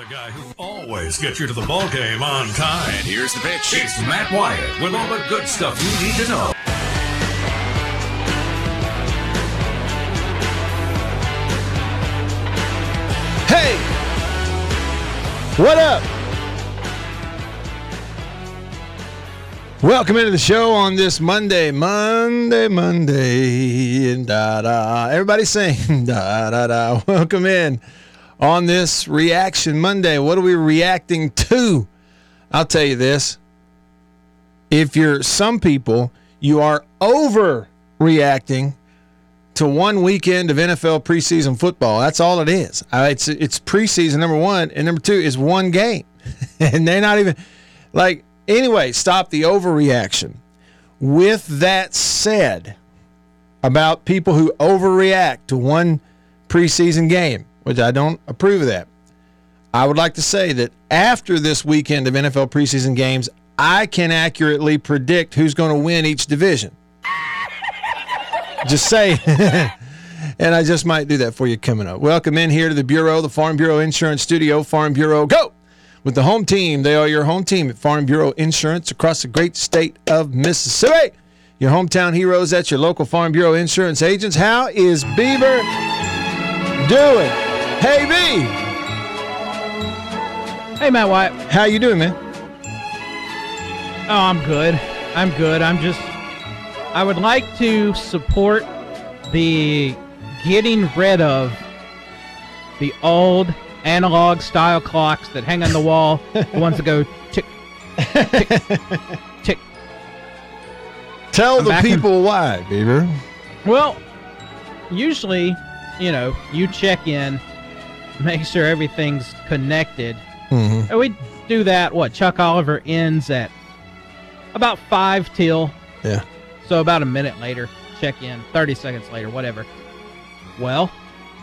the guy who always gets you to the ball game on time. And here's the pitch. It's Matt Wyatt with all the good stuff you need to know. Hey! What up? Welcome into the show on this Monday, Monday, Monday, and da da. Everybody sing da da da. Welcome in on this Reaction Monday. What are we reacting to? I'll tell you this. If you're some people, you are overreacting to one weekend of NFL preseason football. That's all it is. It's it's preseason number one, and number two is one game, and they're not even like anyway. Stop the overreaction. With that said, about people who overreact to one preseason game, which I don't approve of that. I would like to say that after this weekend of NFL preseason games, I can accurately predict who's going to win each division. Just say. and I just might do that for you coming up. Welcome in here to the Bureau, the Farm Bureau Insurance Studio. Farm Bureau, go! With the home team, they are your home team at Farm Bureau Insurance across the great state of Mississippi. Your hometown heroes, that's your local Farm Bureau Insurance agents. How is Beaver doing? Hey, B! Hey, Matt Wyatt. How you doing, man? Oh, I'm good. I'm good. I'm just. I would like to support the getting rid of the old analog style clocks that hang on the wall, the ones that go tick, tick, tick. Tell I'm the in- people why, Beaver. Well, usually, you know, you check in, make sure everything's connected. Mm-hmm. And we do that. What Chuck Oliver ends at about five till. Yeah. So about a minute later, check in. Thirty seconds later, whatever. Well,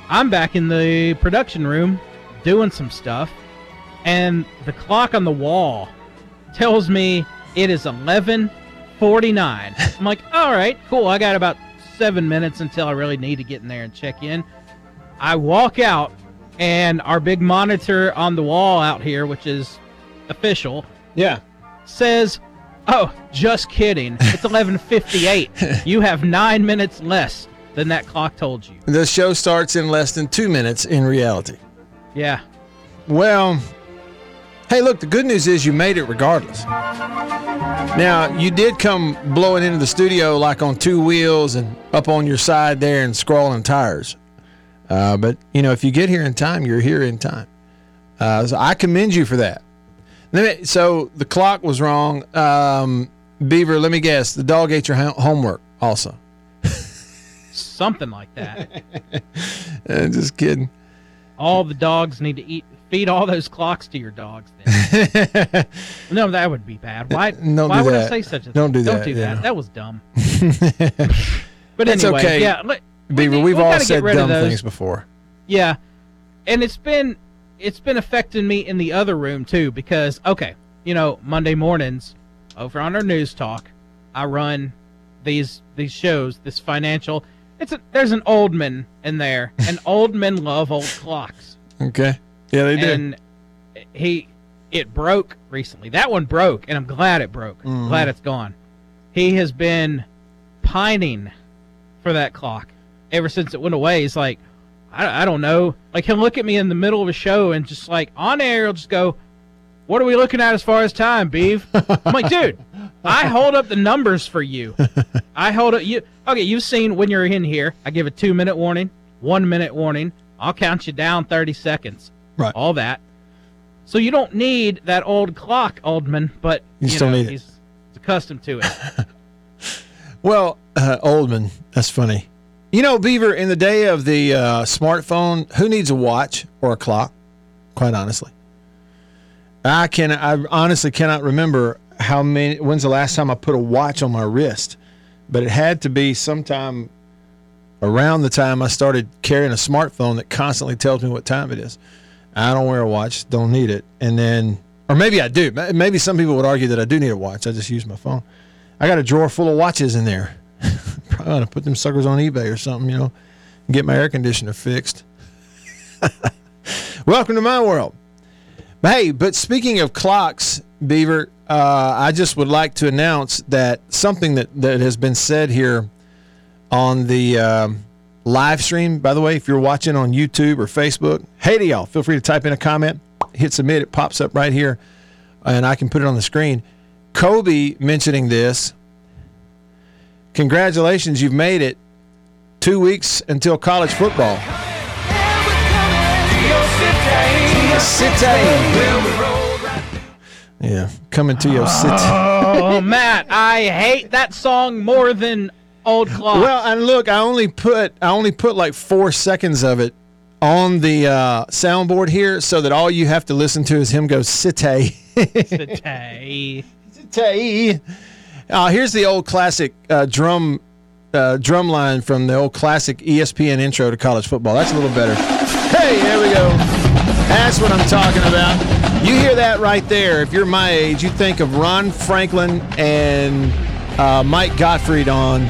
I'm back in the production room doing some stuff, and the clock on the wall tells me it is 11:49. I'm like, all right, cool. I got about seven minutes until I really need to get in there and check in. I walk out, and our big monitor on the wall out here, which is official, Yeah. says, "Oh, just kidding. It's 11:58. you have 9 minutes less than that clock told you." The show starts in less than two minutes in reality. Yeah. Well, hey, look, the good news is you made it regardless. Now, you did come blowing into the studio like on two wheels and up on your side there and scrawling tires. Uh, but, you know, if you get here in time, you're here in time. Uh, so I commend you for that. Let me, so the clock was wrong. Um, Beaver, let me guess. The dog ate your homework also. Something like that. Uh, just kidding. all the dogs need to eat feed all those clocks to your dogs then. no, that would be bad. Why Don't why do would I say such a Don't thing? do Don't that, do yeah. that. That was dumb. But That's anyway, okay. yeah, let- we we've we all said dumb things before. Yeah. And it's been it's been affecting me in the other room too because okay, you know, Monday mornings over on our news talk, I run these these shows, this financial it's a, there's an old man in there, and old men love old clocks. Okay. Yeah, they do. And he it broke recently. That one broke, and I'm glad it broke. Mhm. Glad it's gone. He has been pining for that clock ever since it went away. He's like, I, I don't know. Like he'll look at me in the middle of a show and just like on air, he'll just go, "What are we looking at as far as time, Beeve?" I'm like, dude, I hold up the numbers for you. I hold up You okay? You've seen when you're in here. I give a two minute warning, one minute warning. I'll count you down thirty seconds. Right. All that. So you don't need that old clock, Oldman, but You you, still know, need it. he's accustomed to it. Well, uh, Oldman, that's funny. You know, Beaver, in the day of the uh, smartphone, who needs a watch or a clock? Quite honestly, I can. I honestly cannot remember how many. When's the last time I put a watch on my wrist? But it had to be sometime around the time I started carrying a smartphone that constantly tells me what time it is. I don't wear a watch. Don't need it. And then, or maybe I do. Maybe some people would argue that I do need a watch. I just use my phone. I got a drawer full of watches in there. Probably ought to put them suckers on eBay or something, you know, and get my air conditioner fixed. Welcome to my world. But hey, but speaking of clocks, Beaver, uh, I just would like to announce that something that, that has been said here on the um, live stream, by the way, if you're watching on YouTube or Facebook, hey to y'all, feel free to type in a comment, hit submit, it pops up right here, and I can put it on the screen. Kobe mentioning this. Congratulations, you've made it two weeks until college football. Yeah, coming to your city. Oh, Matt, I hate that song more than old clock. Well, and look, I only put I only put like four seconds of it on the uh, soundboard here, so that all you have to listen to is him go cite. City. cite. Uh, here's the old classic uh, drum uh, drum line from the old classic ESPN intro to college football. That's a little better. Hey, there we go. That's what I'm talking about. You hear that right there. If you're my age, you think of Ron Franklin and uh, Mike Gottfried on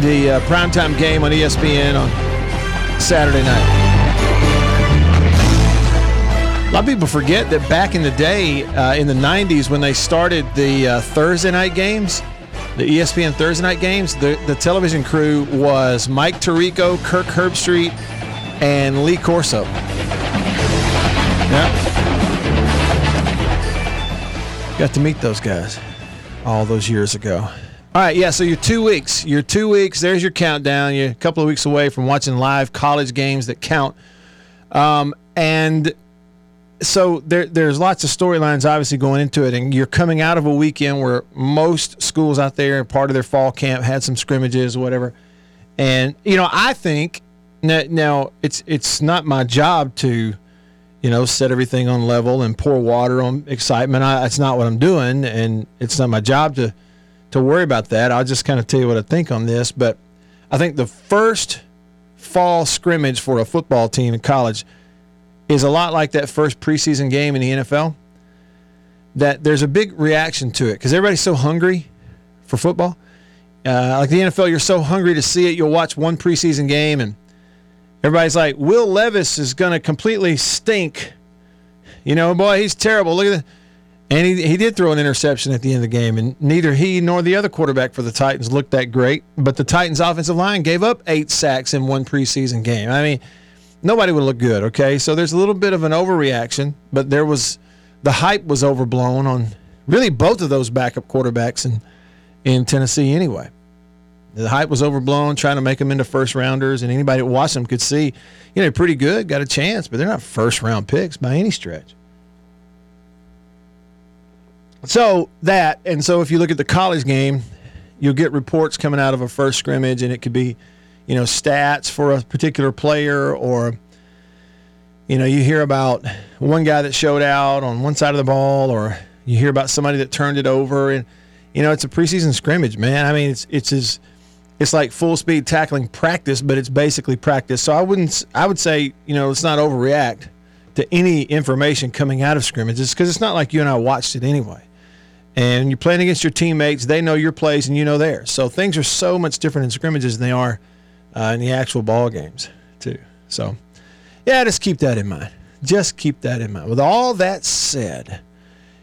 the uh, primetime game on ESPN on Saturday night. A lot of people forget that back in the day, uh, in the 90s, when they started the uh, Thursday night games, the ESPN Thursday night games, the, the television crew was Mike Tirico, Kirk Herbstreit, and Lee Corso. Yeah. Got to meet those guys all those years ago. All right, yeah, so you're two weeks. You're two weeks. There's your countdown. You're a couple of weeks away from watching live college games that count. Um, and so there, there's lots of storylines obviously going into it, and you're coming out of a weekend where most schools out there, and part of their fall camp, had some scrimmages, whatever. And you know, I think now, now it's it's not my job to, you know, set everything on level and pour water on excitement. I, that's not what I'm doing, and it's not my job to to worry about that. I'll just kind of tell you what I think on this. But I think the first fall scrimmage for a football team in college is a lot like that first preseason game in the NFL. That there's a big reaction to it because everybody's so hungry for football. Uh, like the NFL, you're so hungry to see it. You'll watch one preseason game and everybody's like, Will Levis is going to completely stink. You know, boy, he's terrible. Look at that. And he, he did throw an interception at the end of the game, and neither he nor the other quarterback for the Titans looked that great. But the Titans' offensive line gave up eight sacks in one preseason game. I mean, nobody would look good, okay? So there's a little bit of an overreaction, but there was the hype was overblown on really both of those backup quarterbacks in, in Tennessee anyway. The hype was overblown, trying to make them into first rounders, and anybody that watched them could see, you know, pretty good, got a chance, but they're not first round picks by any stretch. So that, and so if you look at the college game, you'll get reports coming out of a first scrimmage, and it could be, you know, stats for a particular player, or, you know, you hear about one guy that showed out on one side of the ball, or you hear about somebody that turned it over, and you know, it's a preseason scrimmage, man. I mean, it's it's as it's like full speed tackling practice, but it's basically practice. So I wouldn't, I would say, you know, let's not overreact to any information coming out of scrimmages because it's not like you and I watched it anyway. And you're playing against your teammates; they know your plays and you know theirs. So things are so much different in scrimmages than they are uh, in the actual ball games, too. So, yeah, just keep that in mind. Just keep that in mind. With all that said,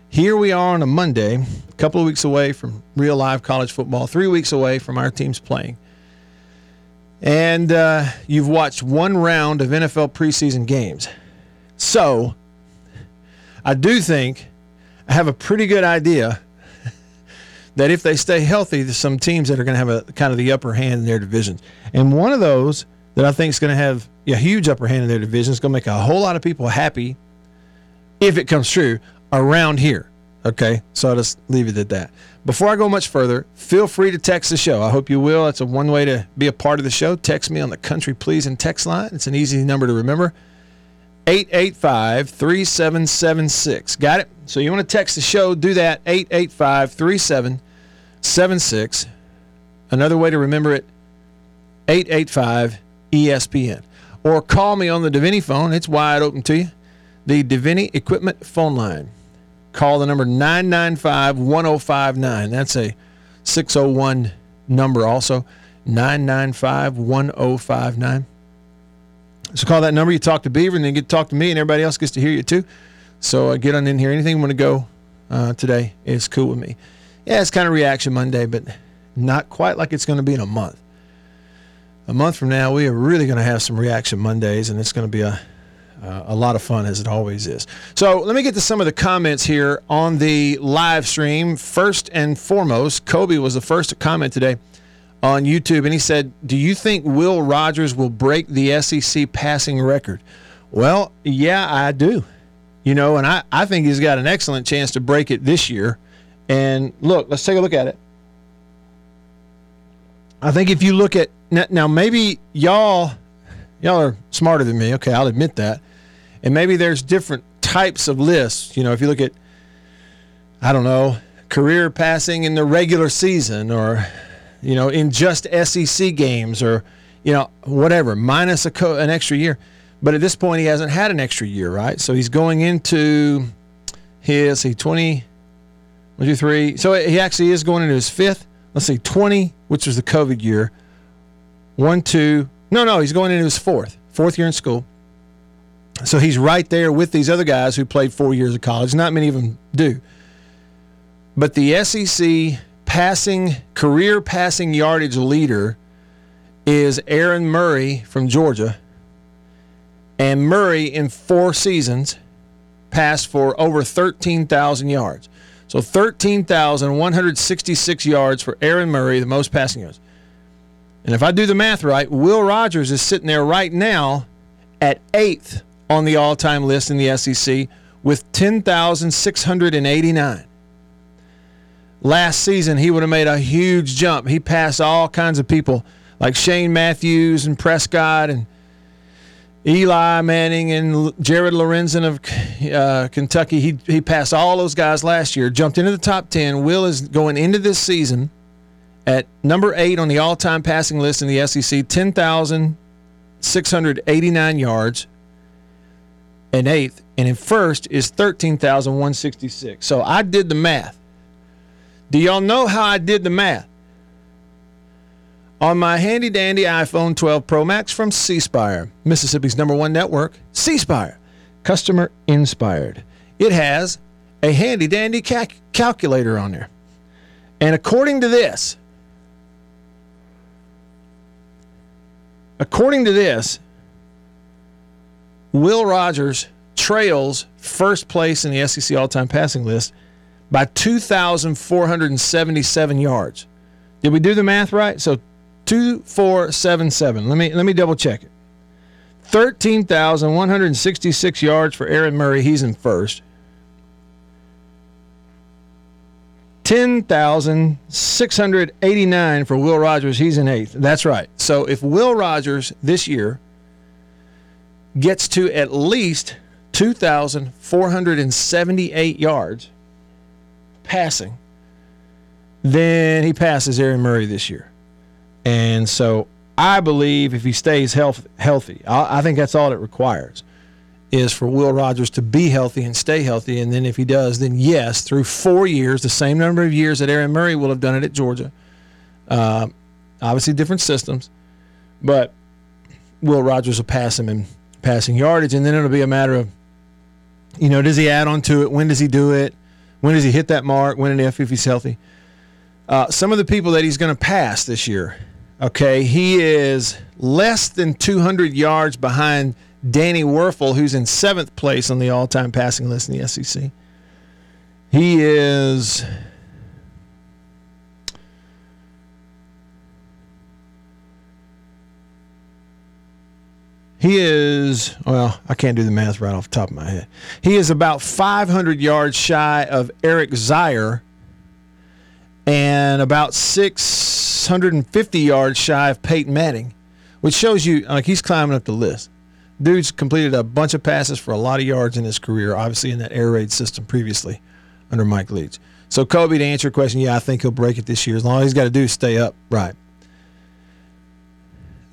here we are on a Monday, a couple of weeks away from real live college football, three weeks away from our teams playing. And uh, you've watched one round of NFL preseason games. So I do think I have a pretty good idea that if they stay healthy, there's some teams that are going to have a kind of the upper hand in their divisions. And one of those that I think is going to have a huge upper hand in their division is going to make a whole lot of people happy if it comes true around here. Okay, so I'll just leave it at that. Before I go much further, feel free to text the show. I hope you will. That's a one way to be a part of the show. Text me on the Country Pleasing text line. It's an easy number to remember. 885 3776. Got it? So you want to text the show, do that. 885 3776. Another way to remember it 885 ESPN. Or call me on the Davini phone. It's wide open to you. The Davini Equipment phone line. Call the number 995 1059. That's a 601 number also. 995 1059. So call that number. You talk to Beaver, and then you get to talk to me, and everybody else gets to hear you too. So uh, get on in here. Anything you want to go uh, today is cool with me. Yeah, it's kind of Reaction Monday, but not quite like it's going to be in a month. A month from now, we are really going to have some Reaction Mondays, and it's going to be a uh, a lot of fun as it always is. So let me get to some of the comments here on the live stream. First and foremost, Kobe was the first to comment today on YouTube, and he said, "Do you think Will Rogers will break the SEC passing record?" Well, yeah, I do. You know, and I, I think he's got an excellent chance to break it this year. And look, let's take a look at it. I think if you look at now, maybe y'all y'all are smarter than me. Okay, I'll admit that. And maybe there's different types of lists. You know, if you look at, I don't know, career passing in the regular season, or you know, in just SEC games, or you know, whatever, minus a co- an extra year. But at this point, he hasn't had an extra year, right? So he's going into his he 20, 23. So he actually is going into his fifth. Let's see, 20, which was the COVID year. One, two. No, no, he's going into his fourth, fourth year in school. So he's right there with these other guys who played four years of college. Not many of them do. But the SEC passing career passing yardage leader is Aaron Murray from Georgia. And Murray in four seasons passed for over 13,000 yards. So 13,166 yards for Aaron Murray, the most passing yards. And if I do the math right, Will Rogers is sitting there right now at eighth on the all time list in the SEC with 10,689. Last season, he would have made a huge jump. He passed all kinds of people like Shane Matthews and Prescott and Eli Manning and Jared Lorenzen of uh, Kentucky. He, he passed all those guys last year, jumped into the top 10. Will is going into this season at number eight on the all time passing list in the SEC, 10,689 yards. And eighth, and in first is 13,166. So I did the math. Do y'all know how I did the math? On my handy dandy iPhone 12 Pro Max from C Spire, Mississippi's number one network, C Spire, customer inspired. It has a handy dandy cal- calculator on there. And according to this, according to this, Will Rogers trails first place in the SEC all time passing list by 2,477 yards. Did we do the math right? So 2477. Let me let me double check it. 13,166 yards for Aaron Murray. He's in first. 10,689 for Will Rogers. He's in eighth. That's right. So if Will Rogers this year gets to at least 2,478 yards passing, then he passes Aaron Murray this year. And so I believe if he stays health, healthy, I, I think that's all it requires is for Will Rogers to be healthy and stay healthy. And then if he does, then yes, through four years, the same number of years that Aaron Murray will have done it at Georgia. Uh, obviously, different systems, but Will Rogers will pass him in passing yardage, and then it'll be a matter of, you know, does he add on to it? When does he do it? When does he hit that mark? When and if, if he's healthy? Uh, some of the people that he's going to pass this year, okay, he is less than 200 yards behind Danny Wuerffel, who's in seventh place on the all time passing list in the SEC. He is. He is, well, I can't do the math right off the top of my head. He is about 500 yards shy of Eric Zeier and about 650 yards shy of Peyton Manning, which shows you like he's climbing up the list. Dude's completed a bunch of passes for a lot of yards in his career, obviously in that air raid system previously under Mike Leach. So, Kobe, to answer your question, yeah, I think he'll break it this year. As long as he's got to do is stay up. Right.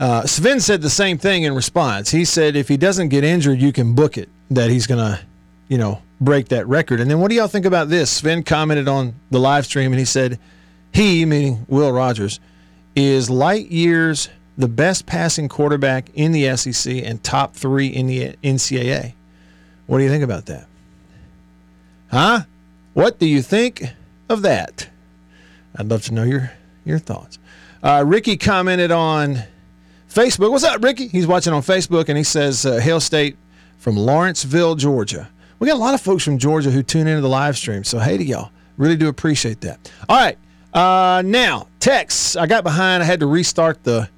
Uh, Sven said the same thing in response. He said if he doesn't get injured, you can book it that he's going to, you know, break that record. And then what do y'all think about this? Sven commented on the live stream and he said he, meaning Will Rogers, is light years the best passing quarterback in the SEC and top three in the NCAA. What do you think about that? Huh? What do you think of that? I'd love to know your your thoughts. Uh, Ricky commented on Facebook. What's up, Ricky? He's watching on Facebook and he says, uh, Hail State from Lawrenceville, Georgia. We got a lot of folks from Georgia who tune into the live stream. So, hey to y'all. Really do appreciate that. All right. Uh, now, texts. I got behind. I had to restart the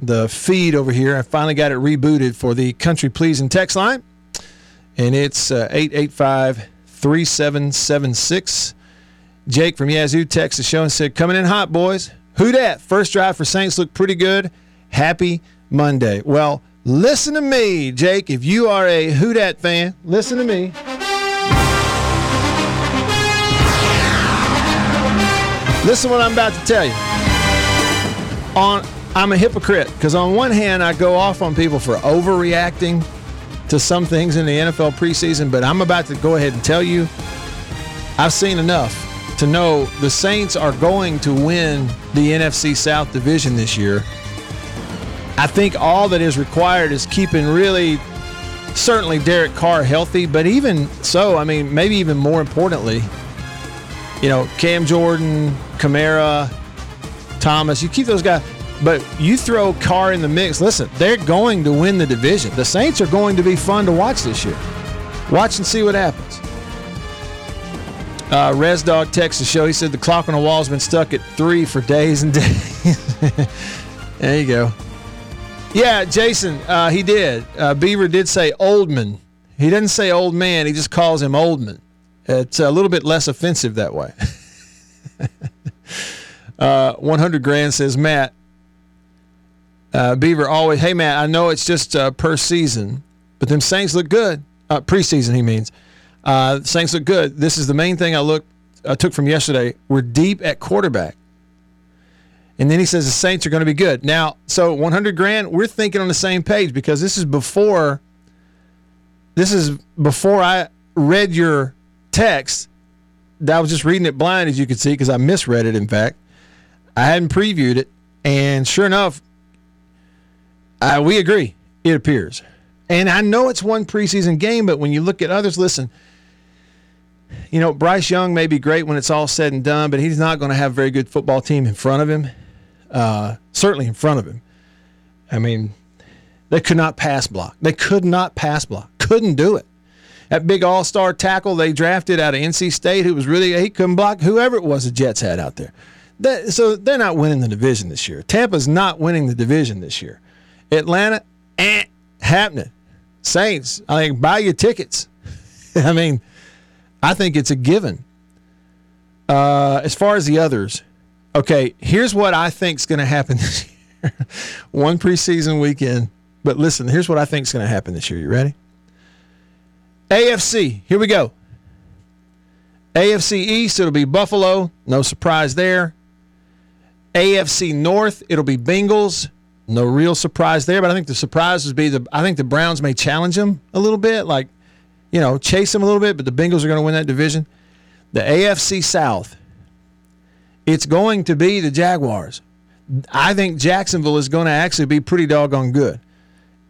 the feed over here. I finally got it rebooted for the country pleasing text line. And it's uh, 885 3776. Jake from Yazoo texted the show and said, Coming in hot, boys. Who dat? First drive for Saints looked pretty good. Happy Monday. Well, listen to me, Jake. If you are a Who Dat fan, listen to me. Listen to what I'm about to tell you. On I'm a hypocrite because on one hand I go off on people for overreacting to some things in the NFL preseason, but I'm about to go ahead and tell you I've seen enough to know the Saints are going to win the NFC South division this year. I think all that is required is keeping really certainly Derek Carr healthy, but even so, I mean, maybe even more importantly, you know, Cam Jordan, Kamara, Thomas, you keep those guys, but you throw Carr in the mix. Listen, they're going to win the division. The Saints are going to be fun to watch this year. Watch and see what happens. Uh, Res Dog Texas show. He said the clock on the wall's been stuck at three for days and days. there you go. Yeah, Jason, uh, he did. Uh, Beaver did say Oldman. He doesn't say old man. He just calls him Oldman. It's a little bit less offensive that way. uh, 100 grand says Matt. Uh, Beaver always, hey Matt, I know it's just uh, per season, but them Saints look good. Uh, preseason, he means. Saints look good. This is the main thing I look I took from yesterday. We're deep at quarterback. And then he says the Saints are going to be good. Now, so 100 grand, we're thinking on the same page because this is before this is before I read your text. I was just reading it blind as you could see because I misread it in fact. I hadn't previewed it and sure enough uh, we agree. It appears. And I know it's one preseason game, but when you look at others, listen, you know, Bryce Young may be great when it's all said and done, but he's not going to have a very good football team in front of him. Uh, certainly in front of him. I mean, they could not pass block. They could not pass block. Couldn't do it. That big all star tackle they drafted out of NC State, who was really, he couldn't block whoever it was the Jets had out there. That, so they're not winning the division this year. Tampa's not winning the division this year. Atlanta, eh, happening. Saints, I think buy your tickets. I mean, I think it's a given. Uh, as far as the others, okay, here's what I think is going to happen this year. One preseason weekend, but listen, here's what I think is going to happen this year. You ready? AFC, here we go. AFC East, it'll be Buffalo. No surprise there. AFC North, it'll be Bengals. No real surprise there, but I think the surprise would be the I think the Browns may challenge them a little bit, like you know, chase them a little bit, but the Bengals are going to win that division. The AFC South, it's going to be the Jaguars. I think Jacksonville is going to actually be pretty doggone good.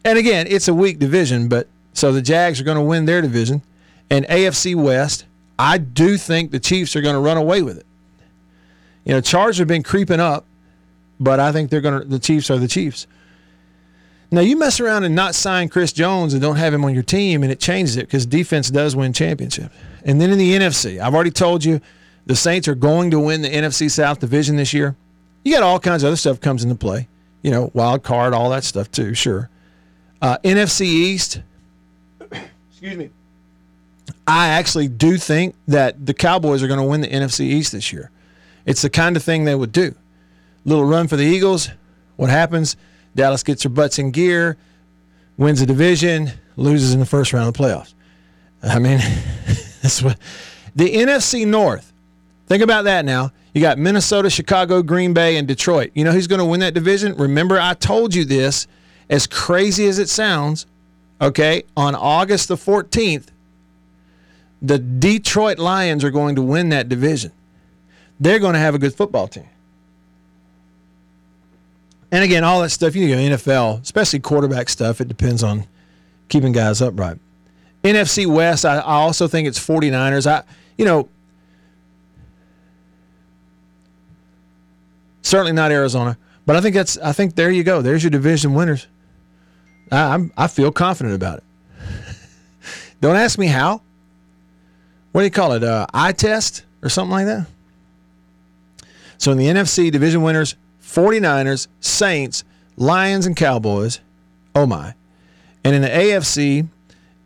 And again, it's a weak division, but so the Jags are going to win their division. And AFC West, I do think the Chiefs are going to run away with it. You know, Chargers have been creeping up but I think they're going to. The Chiefs are the Chiefs. Now you mess around and not sign Chris Jones and don't have him on your team, and it changes it because defense does win championships. And then in the NFC, I've already told you the Saints are going to win the NFC South division this year. You got all kinds of other stuff comes into play, you know, wild card, all that stuff too. Sure. Uh, NFC East. Excuse me. I actually do think that the Cowboys are going to win the NFC East this year. It's the kind of thing they would do little run for the Eagles. What happens? Dallas gets their butts in gear, wins the division, loses in the first round of the playoffs. I mean, that's what the NFC North. Think about that now. You got Minnesota, Chicago, Green Bay, and Detroit. You know who's going to win that division? Remember, I told you this, as crazy as it sounds, okay, on August the 14th, the Detroit Lions are going to win that division. They're going to have a good football team. And again, all that stuff, you know, NFL, especially quarterback stuff, it depends on keeping guys upright. NFC West, I, I also think it's 49ers. I you know, certainly not Arizona, but I think that's I think there you go. There's your division winners. I, I'm I feel confident about it. Don't ask me how. What do you call it? Uh, eye test or something like that. So in the NFC division winners, 49ers, Saints, Lions, and Cowboys. Oh my. And in the AFC,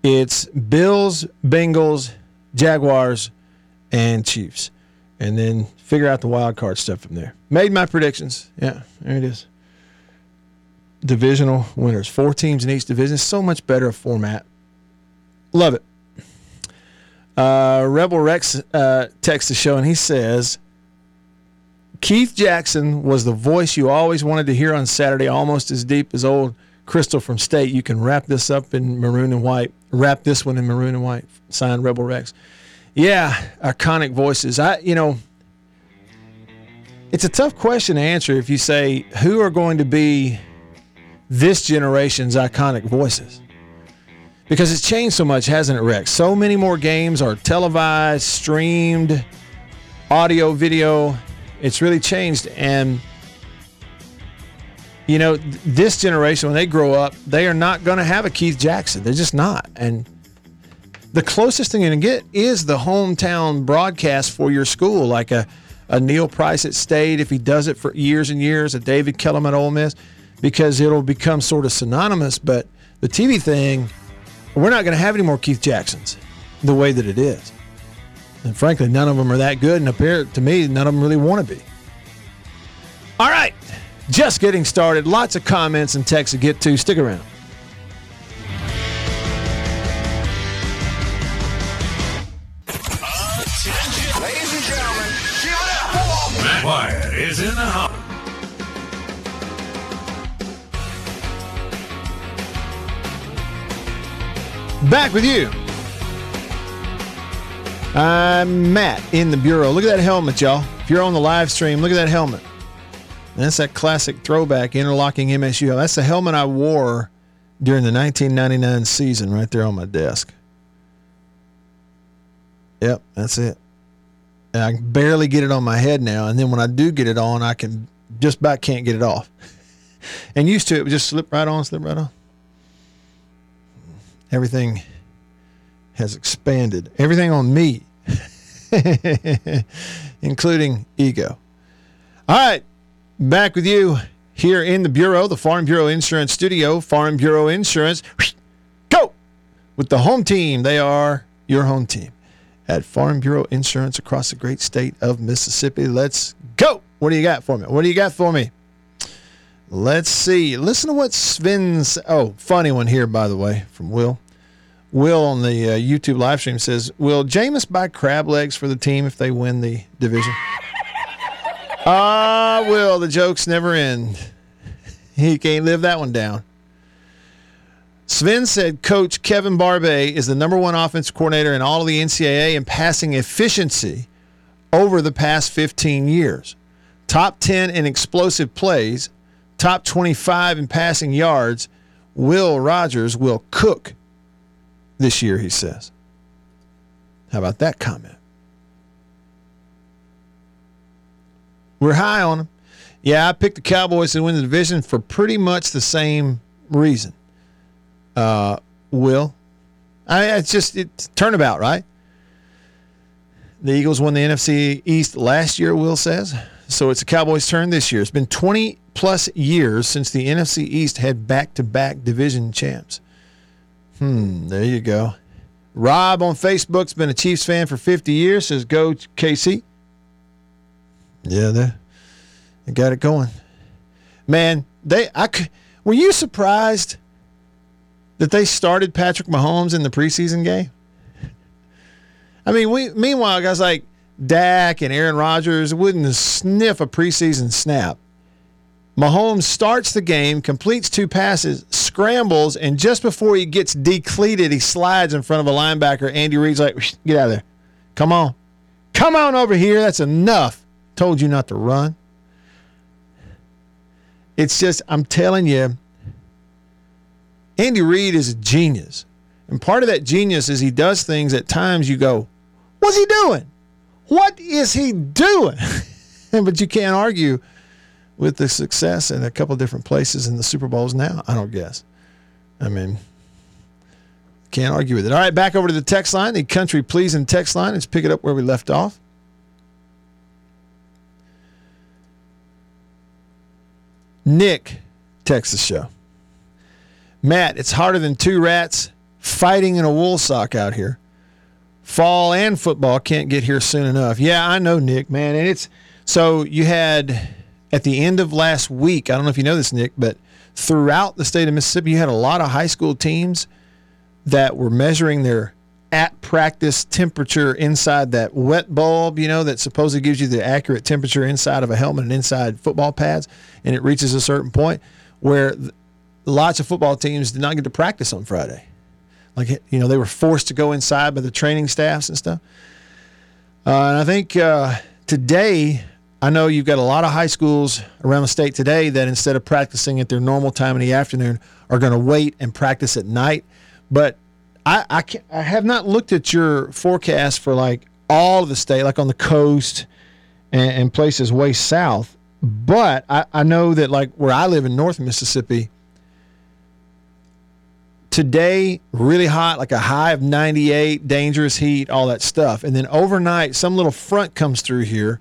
it's Bills, Bengals, Jaguars, and Chiefs. And then figure out the wild card stuff from there. Made my predictions. Yeah, there it is. Divisional winners. Four teams in each division. So much better format. Love it. Uh, Rebel Rex uh, texts the show and he says, Keith Jackson was the voice you always wanted to hear on Saturday, almost as deep as old Cristil from State. You can wrap this up in maroon and white. Wrap this one in maroon and white. Signed Rebel Rex. Yeah, iconic voices. I, you know, it's a tough question to answer if you say who are going to be this generation's iconic voices. Because it's changed so much, hasn't it, Rex? So many more games are televised, streamed, audio, video. It's really changed. And, you know, this generation, when they grow up, they are not going to have a Keith Jackson. They're just not. And the closest thing going to get is the hometown broadcast for your school, like a, a Neil Price at State, if he does it for years and years, a David Kellum at Ole Miss, because it'll become sort of synonymous. But the TV thing, we're not going to have any more Keith Jacksons the way that it is. And frankly, none of them are that good. And appear to me, none of them really want to be. All right. Just getting started. Lots of comments and texts to get to. Stick around. Is in the house. Back with you. I'm Matt in the Bureau. Look at that helmet, y'all. If you're on the live stream, look at that helmet. That's that classic throwback interlocking MSU. That's the helmet I wore during the 1999 season right there on my desk. Yep, that's it. And I can barely get it on my head now. And then when I do get it on, I can just about can't get it off. and used to, it would just slip right on, slip right on. Everything has expanded. Everything on me, including ego. All right, back with you here in the Bureau, the Farm Bureau Insurance Studio. Farm Bureau Insurance, go with the home team. They are your home team at Farm Bureau Insurance across the great state of Mississippi. Let's go. What do you got for me? What do you got for me? Let's see. Listen to what Sven's. Oh, funny one here, by the way, from Will. Will on the uh, YouTube live stream says, "Will Jameis buy crab legs for the team if they win the division?" Ah, Will, the jokes never end. He can't live that one down. Sven said Coach Kevin Barbay is the number one offensive coordinator in all of the NCAA in passing efficiency over the past 15 years. Top 10 in explosive plays, top 25 in passing yards. Will Rogers will cook this year, he says. How about that comment? We're high on him. Yeah, I picked the Cowboys to win the division for pretty much the same reason. Uh, Will, I it's just it's turnabout, right? The Eagles won the NFC East last year, Will says. So it's the Cowboys' turn this year. It's been 20 plus years since the NFC East had back to back division champs. Hmm, there you go. Rob on Facebook's been a Chiefs fan for 50 years, says go KC. Yeah, they, they got it going. Man, they I were you surprised that they started Patrick Mahomes in the preseason game? I mean, we meanwhile guys like Dak and Aaron Rodgers wouldn't sniff a preseason snap. Mahomes starts the game, completes two passes, scrambles, and just before he gets decleated, he slides in front of a linebacker. Andy Reid's like, "Get out of there! Come on, come on over here! That's enough. Told you not to run." It's just, I'm telling you, Andy Reid is a genius, and part of that genius is he does things at times you go, What's he doing? What is he doing? but you can't argue with the success in a couple different places in the Super Bowls now, I don't guess. I mean, can't argue with it. All right, back over to the text line, the country pleasing text line. Let's pick it up where we left off. Nick, Texas show. Matt, it's harder than two rats fighting in a wool sock out here. Fall and football can't get here soon enough. Yeah, I know, Nick, man. And it's so you had at the end of last week, I don't know if you know this, Nick, but throughout the state of Mississippi, you had a lot of high school teams that were measuring their at practice temperature inside that wet bulb, you know, that supposedly gives you the accurate temperature inside of a helmet and inside football pads. And it reaches a certain point where lots of football teams did not get to practice on Friday. Like, you know, they were forced to go inside by the training staffs and stuff. Uh, and I think uh, today, I know you've got a lot of high schools around the state today that instead of practicing at their normal time in the afternoon are going to wait and practice at night. But I, I, I have not looked at your forecast for like all of the state, like on the coast and, and places way south. But I, I know that like where I live in North Mississippi, today really hot, like a high of 98, dangerous heat, all that stuff. And then overnight, some little front comes through here,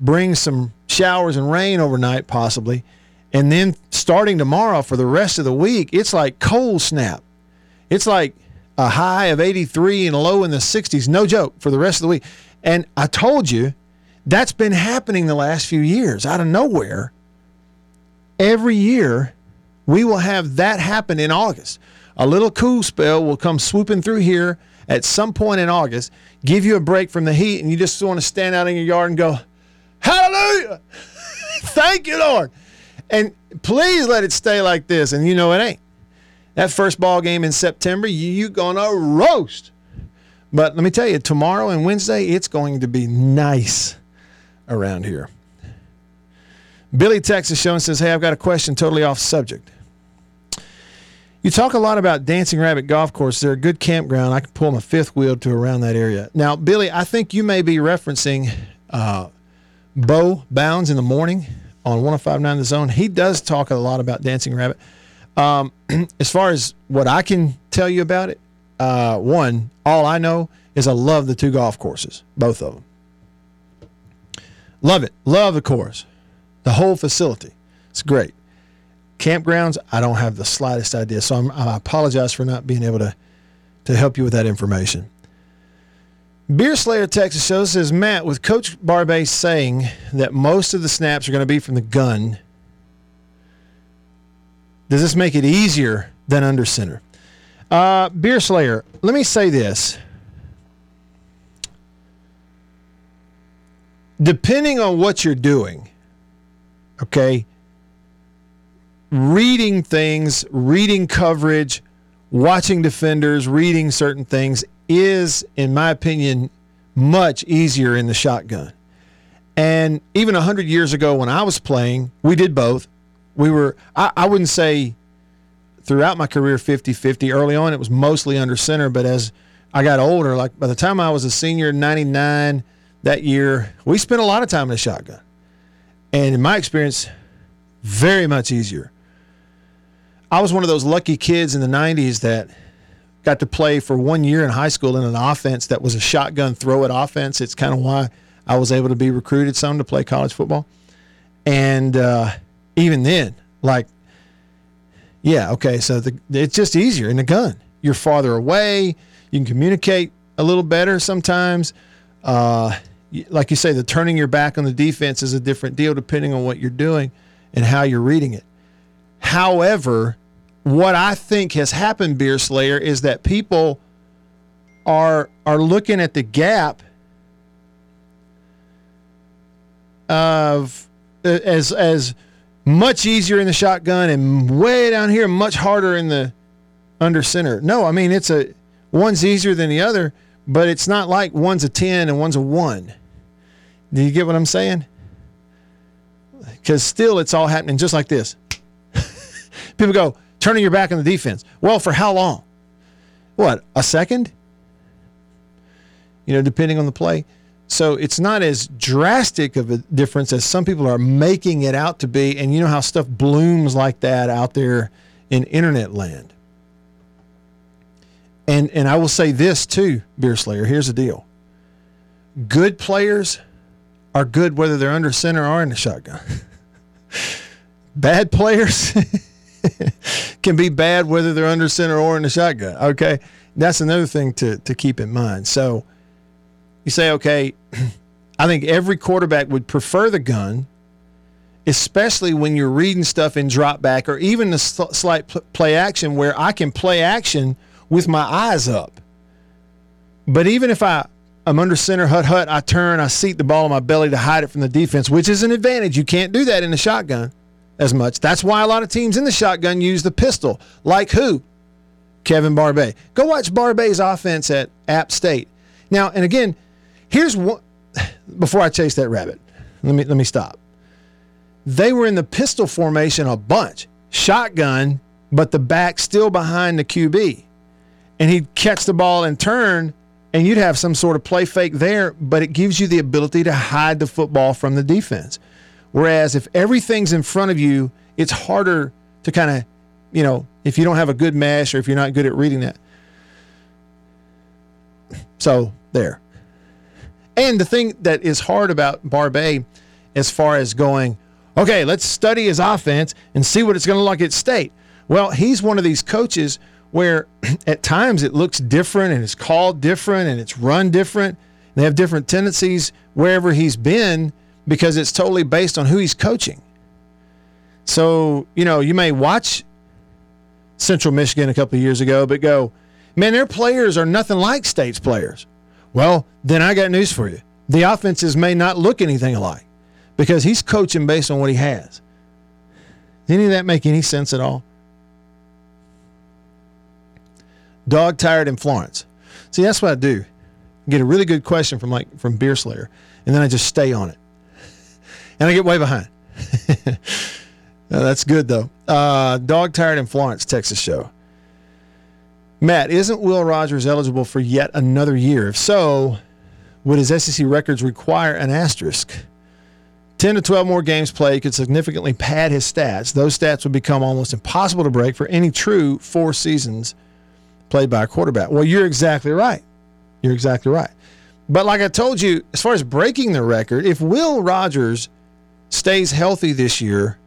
brings some showers and rain overnight, possibly. And then starting tomorrow for the rest of the week, it's like cold snap. It's like a high of 83 and a low in the 60s. No joke for the rest of the week. And I told you that's been happening the last few years out of nowhere. Every year, we will have that happen in August. A little cool spell will come swooping through here at some point in August, give you a break from the heat, and you just want to stand out in your yard and go, Hallelujah! Thank you, Lord. And please let it stay like this. And you know it ain't. That first ball game in September, you, you gonna roast. But let me tell you, tomorrow and Wednesday, it's going to be nice around here. Billy Texas Show and says, Hey, I've got a question totally off subject. You talk a lot about Dancing Rabbit Golf Course. They're a good campground. I can pull my fifth wheel to around that area. Now, Billy, I think you may be referencing uh, Bo Bounds in the morning on 1059 The Zone. He does talk a lot about Dancing Rabbit. Um, as far as what I can tell you about it, uh, one, all I know is I love the two golf courses, both of them. Love it. Love the course, the whole facility. It's great. Campgrounds, I don't have the slightest idea. So I'm, I apologize for not being able to, to help you with that information. Beer Slayer Texas Show says Matt, with Coach Barbay saying that most of the snaps are going to be from the gun, does this make it easier than under center? Uh, Beer Slayer, let me say this. Depending on what you're doing, okay, reading things, reading coverage, watching defenders, reading certain things is, in my opinion, much easier in the shotgun. And even 100 years ago when I was playing, we did both. We were, I, I wouldn't say throughout my career 50 50. Early on, it was mostly under center, but as I got older, like by the time I was a senior in 99 that year, we spent a lot of time in the shotgun. And in my experience, very much easier. I was one of those lucky kids in the 90s that got to play for one year in high school in an offense that was a shotgun throw it offense. It's kind of why I was able to be recruited some to play college football. And uh, even then, like, yeah, okay, so the, it's just easier in the gun. You're farther away. You can communicate a little better sometimes. Uh, like you say, the turning your back on the defense is a different deal depending on what you're doing and how you're reading it. However, what I think has happened, Beer Slayer, is that people are are looking at the gap of uh, as as much easier in the shotgun and way down here much harder in the under center. No, I mean it's a one's easier than the other, but it's not like one's a 10 and one's a 1. Do you get what I'm saying? Cuz still it's all happening just like this. People go, turning your back on the defense. Well, for how long? What, a second? you know, depending on the play. So it's not as drastic of a difference as some people are making it out to be. And you know how stuff blooms like that out there in internet land. And and I will say this too, Beer Slayer. Here's the deal. Good players are good whether they're under center or in the shotgun. Bad players can be bad whether they're under center or in the shotgun. Okay. That's another thing to, to keep in mind. So you say, okay, I think every quarterback would prefer the gun, especially when you're reading stuff in drop back or even the sl- slight pl- play action where I can play action with my eyes up. But even if I I'm under center, hut hut, I turn, I seat the ball on my belly to hide it from the defense, which is an advantage. You can't do that in the shotgun as much. That's why a lot of teams in the shotgun use the pistol. Like who? Kevin Barbay. Go watch Barbay's offense at App State. Now, and again, here's one before I chase that rabbit. Let me let me stop. They were in the pistol formation a bunch. Shotgun, but the back still behind the QB. And he'd catch the ball and turn and you'd have some sort of play fake there, but it gives you the ability to hide the football from the defense. Whereas if everything's in front of you, it's harder to kind of, you know, if you don't have a good mesh or if you're not good at reading that. So there. And the thing that is hard about Barbay, as far as going, okay, let's study his offense and see what it's going to look like at state. Well, he's one of these coaches where at times it looks different and it's called different and it's run different. They have different tendencies wherever he's been because it's totally based on who he's coaching. So, you know, you may watch Central Michigan a couple of years ago, but go, man, their players are nothing like State's players. Well, then I got news for you. The offenses may not look anything alike because he's coaching based on what he has. Any of that make any sense at all? Dog tired in Florence. See, that's what I do. Get a really good question from like from Beer Slayer, and then I just stay on it, and I get way behind. that's good though. Uh, Dog tired in Florence, Texas show. Matt, isn't Will Rogers eligible for yet another year? If so, would his SEC records require an asterisk? 10 to 12 more games played could significantly pad his stats. Those stats would become almost impossible to break for any true four seasons played by a quarterback. Well, you're exactly right. You're exactly right. But like I told you, as far as breaking the record, if Will Rogers stays healthy this year,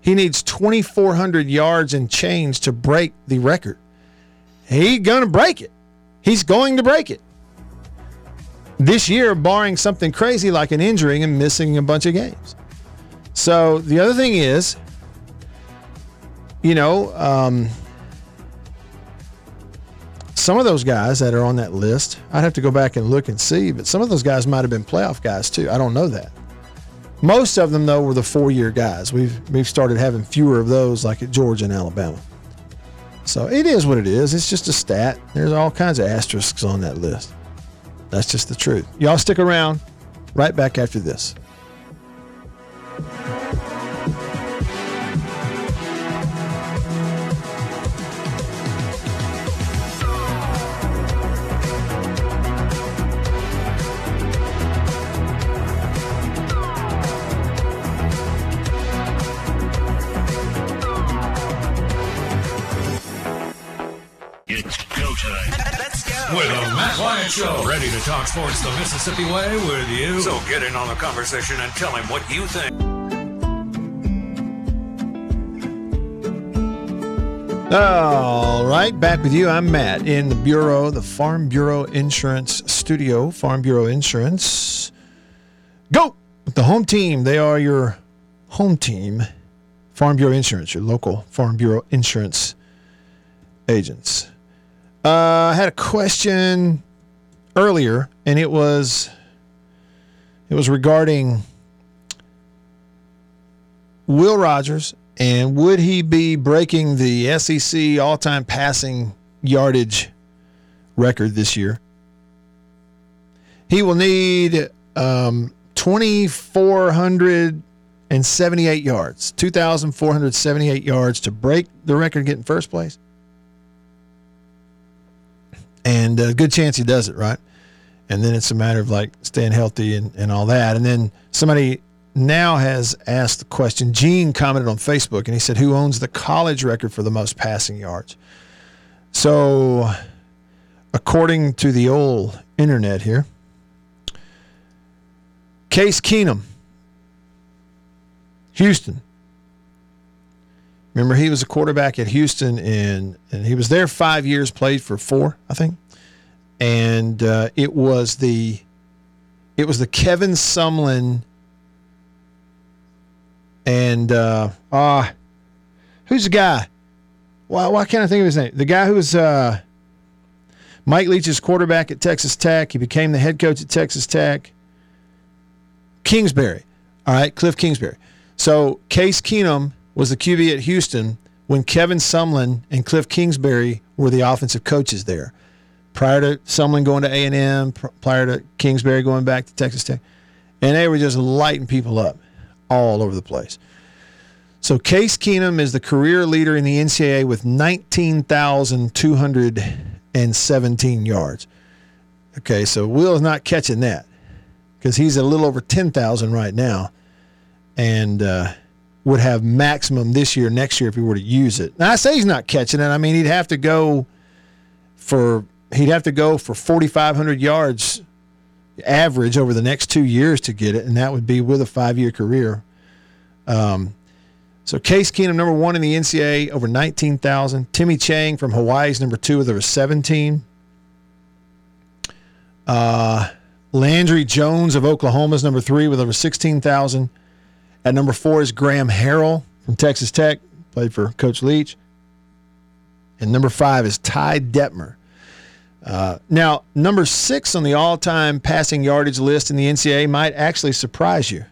he needs 2,400 yards and change to break the record. He's going to break it. He's going to break it. This year, barring something crazy like an injury and missing a bunch of games. So the other thing is, you know, um, some of those guys that are on that list, I'd have to go back and look and see, but some of those guys might have been playoff guys too. I don't know that. Most of them though were the four-year guys. We've we've started having fewer of those like at Georgia and Alabama. So it is what it is. It's just a stat. There's all kinds of asterisks on that list. That's just the truth. Y'all stick around. Right back after this. Ready talk sports the Mississippi way with you. So get in on the conversation and tell him what you think. All right, back with you. I'm Matt in the Bureau, the Farm Bureau Insurance Studio. Farm Bureau Insurance. Go! With the home team. They are your home team. Farm Bureau Insurance, your local Farm Bureau Insurance agents. Uh, I had a question earlier, and it was it was regarding Will Rogers and would he be breaking the SEC all-time passing yardage record this year? He will need um, 2,478 yards, 2,478 yards to break the record, get in first place and a good chance he does it, right? and then it's a matter of like staying healthy and, and all that. And then somebody now has asked the question. Gene commented on Facebook and he said, Who owns the college record for the most passing yards? So, according to the old internet here, Case Keenum, Houston. Remember, he was a quarterback at Houston, and, and he was there five years, played for four, I think. And uh, it was the it was the Kevin Sumlin and uh, uh who's the guy? Why why can't I think of his name? The guy who was uh, Mike Leach's quarterback at Texas Tech. He became the head coach at Texas Tech. Kingsbury. All right, Cliff Kingsbury. So Case Keenum was the QB at Houston when Kevin Sumlin and Cliff Kingsbury were the offensive coaches there. Prior to Sumlin going to A&M, prior to Kingsbury going back to Texas Tech. And they were just lighting people up all over the place. So Case Keenum is the career leader in the NCAA with 19,217 yards. Okay, so Will is not catching that because he's a little over 10,000 right now and uh, would have maximum this year, next year if he were to use it. Now, I say he's not catching it. I mean, he'd have to go for he'd have to go for 4,500 yards average over the next two years to get it, and that would be with a five-year career. Um, so Case Keenum, number one in the NCAA, over 19,000. Timmy Chang from Hawaii is number two with over 17. Uh, Landry Jones of Oklahoma is number three with over 16,000. At number four is Graham Harrell from Texas Tech, played for Coach Leach. And number five is Ty Detmer. Uh, now, number six on the all time passing yardage list in the NCAA might actually surprise you.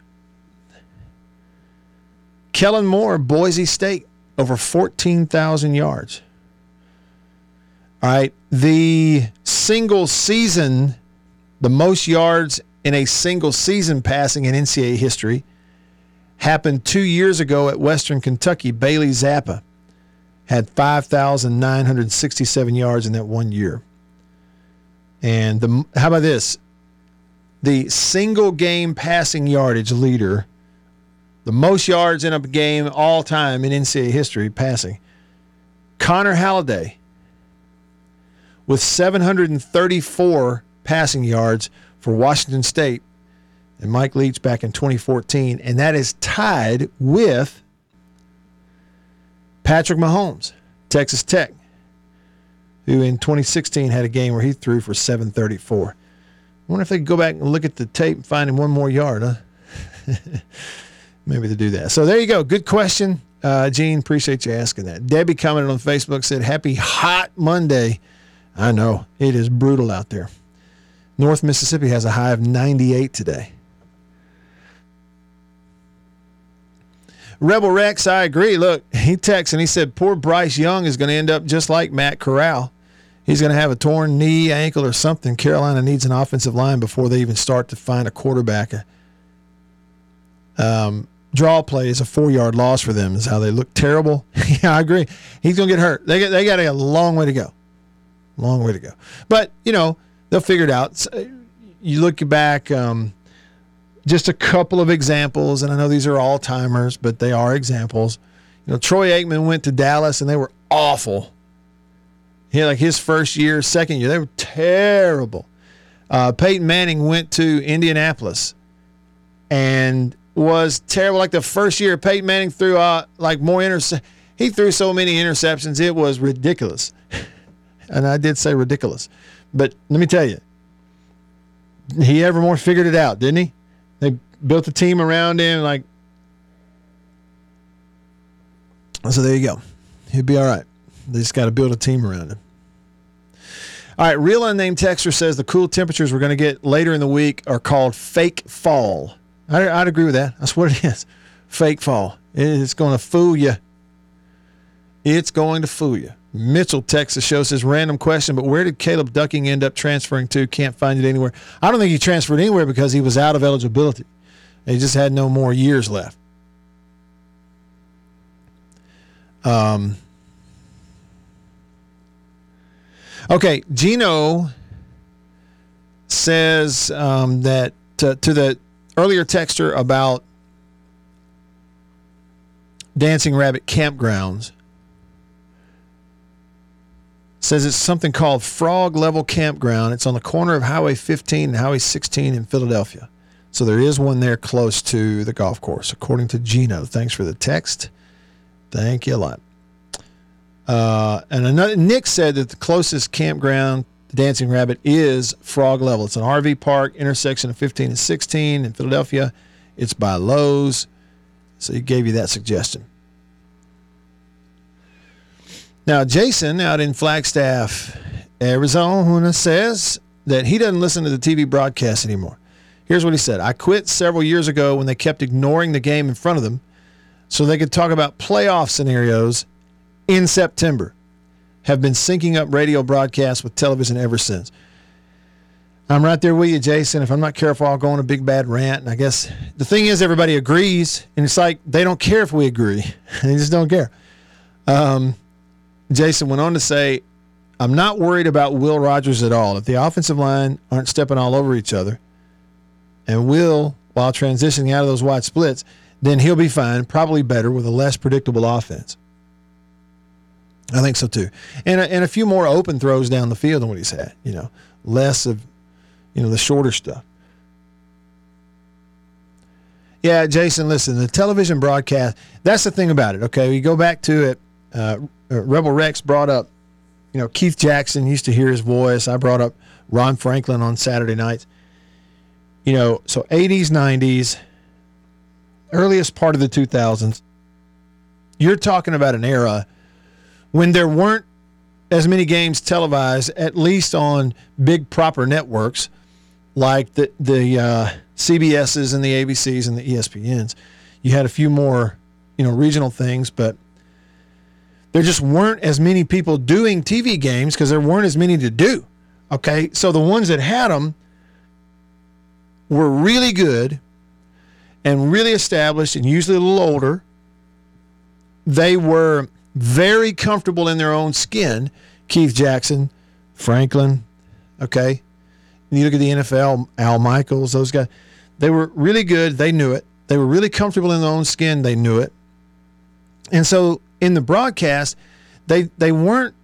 Kellen Moore, Boise State, over 14,000 yards. All right. The single season the most yards in a single season passing in NCAA history happened two years ago at Western Kentucky. Bailey Zappe had 5,967 yards in that one year. And the how about this? The single game passing yardage leader, the most yards in a game all time in NCAA history passing, Connor Halliday with 734 passing yards for Washington State and Mike Leach back in 2014, and that is tied with Patrick Mahomes, Texas Tech, who in 2016 had a game where he threw for 734. I wonder if they could go back and look at the tape and find him one more yard, huh? Maybe to do that. So there you go. Good question. Uh, Gene, appreciate you asking that. Debbie commented on Facebook, said, Happy hot Monday. I know it is brutal out there. North Mississippi has a high of 98 today. Rebel Rex, I agree. Look, he texted and he said, Poor Bryce Young is going to end up just like Matt Corral. He's going to have a torn knee, ankle, or something. Carolina needs an offensive line before they even start to find a quarterback. Um, draw play is a four yard loss for them, is how they look terrible. yeah, I agree. He's going to get hurt. They, they got a long way to go. Long way to go. But, you know, they'll figure it out. You look back, um, just a couple of examples, and I know these are all timers, but they are examples. You know, Troy Aikman went to Dallas and they were awful. He like his first year, second year, they were terrible. Uh, Peyton Manning went to Indianapolis and was terrible. Like the first year, Peyton Manning threw uh, like more interceptions. He threw so many interceptions, it was ridiculous. and I did say ridiculous. But let me tell you, he Evermore figured it out, didn't he? Built a team around him, like. So there you go. He'll be all right. They just got to build a team around him. All right, real unnamed texter says the cool temperatures we're going to get later in the week are called fake fall. I'd, I'd agree with that. That's what it is. Fake fall. It's going to fool you. It's going to fool you. Mitchell, Texas shows his random question, but where did Caleb Ducking end up transferring to? Can't find it anywhere. I don't think he transferred anywhere because he was out of eligibility. He just had no more years left. Um. Okay, Gino says um, that to, to the earlier texter about Dancing Rabbit campgrounds says it's something called Frog Level Campground. It's on the corner of Highway 15 and Highway 16 in Philadelphia. So there is one there close to the golf course, according to Gino. Thanks for the text. Thank you a lot. Uh, and another, Nick said that the closest campground to Dancing Rabbit is Frog Level. It's an RV park, intersection of 15 and 16 in Philadelphia. It's by Lowe's. So he gave you that suggestion. Now, Jason out in Flagstaff, Arizona says that he doesn't listen to the TV broadcast anymore. Here's what he said I quit several years ago when they kept ignoring the game in front of them so they could talk about playoff scenarios in September. Have been syncing up radio broadcasts with television ever since. I'm right there with you, Jason. If I'm not careful, I'll go on a big bad rant. And I guess the thing is, everybody agrees, and it's like they don't care if we agree. they just don't care. Um, Jason went on to say, I'm not worried about Will Rogers at all. If the offensive line aren't stepping all over each other, and Will, while transitioning out of those wide splits, then he'll be fine, probably better with a less predictable offense. I think so too. And a, and a few more open throws down the field than what he's had, you know, less of, you know, the shorter stuff. Yeah, Jason, listen, the television broadcast, that's the thing about it, okay? We go back to it. Uh, Rebel Rex brought up, you know, Keith Jackson used to hear his voice. I brought up Ron Franklin on Saturday nights. You know, so 80s, 90s, earliest part of the 2000s, you're talking about an era when there weren't as many games televised, at least on big proper networks like the the uh, CBSs and the ABCs and the ESPNs. You had a few more, you know, regional things, but there just weren't as many people doing TV games because there weren't as many to do. Okay, so the ones that had them were really good and really established, and usually a little older. They were very comfortable in their own skin. Keith Jackson, Franklin, okay. And you look at the NFL, Al Michaels, those guys, they were really good. They knew it. They were really comfortable in their own skin. They knew it. And so in the broadcast, they they weren't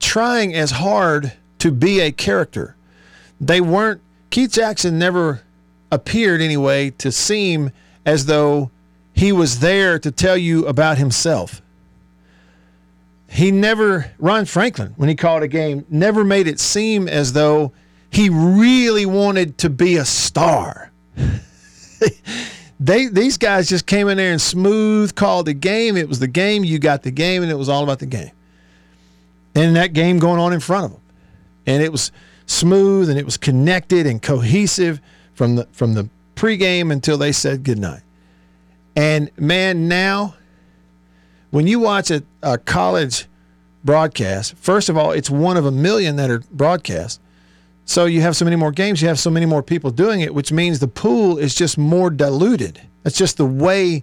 trying as hard to be a character. They weren't. Keith Jackson never appeared anyway to seem as though he was there to tell you about himself he never Ron Franklin when he called a game never made it seem as though he really wanted to be a star. they these guys just came in there and smooth called the game. It was the game. You got the game, and it was all about the game. And that game going on in front of them, and it was smooth and it was connected and cohesive from the from the pregame until they said goodnight. And man, now when you watch a, a college broadcast, first of all, it's one of a million that are broadcast. So you have so many more games, you have so many more people doing it, which means the pool is just more diluted. That's just the way,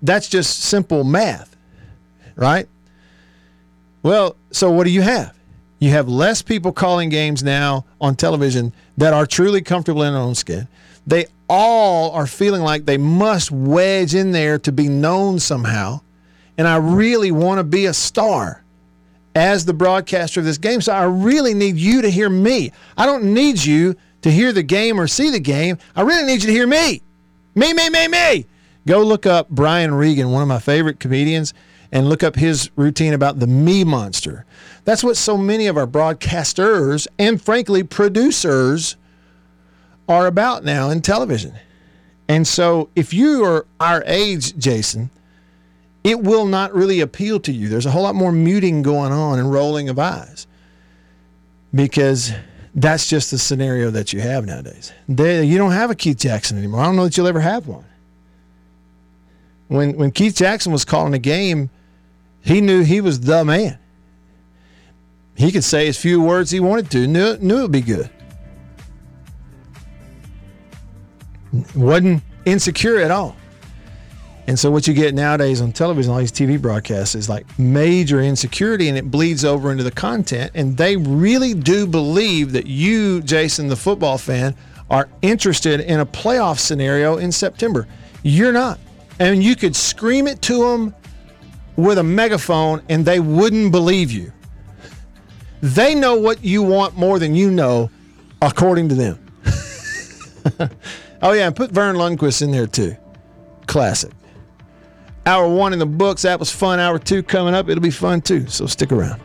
that's just simple math, right? Well, so what do you have? You have less people calling games now on television that are truly comfortable in their own skin. They all are feeling like they must wedge in there to be known somehow and I really want to be a star as the broadcaster of this game. So I really need you to hear me. I don't need you to hear the game or see the game. I really need you to hear me. Me, me, me, me. Go look up Brian Regan, one of my favorite comedians, and look up his routine about the me monster. That's what so many of our broadcasters and, frankly, producers are about now in television. And so if you are our age, Jason, it will not really appeal to you. There's a whole lot more muting going on and rolling of eyes because that's just the scenario that you have nowadays. They, you don't have a Keith Jackson anymore. I don't know that you'll ever have one. When when Keith Jackson was calling a game, he knew he was the man. He could say as few words he wanted to, knew, knew it would be good. Wasn't insecure at all. And so what you get nowadays on television, all these TV broadcasts, is like major insecurity, and it bleeds over into the content. And they really do believe that you, Jason, the football fan, are interested in a playoff scenario in September. You're not, and you could scream it to them with a megaphone, and they wouldn't believe you. They know what you want more than you know, according to them. oh yeah, and put Verne Lundquist in there too. Classic. Hour one in the books. That was fun. Hour two coming up. It'll be fun too. So stick around.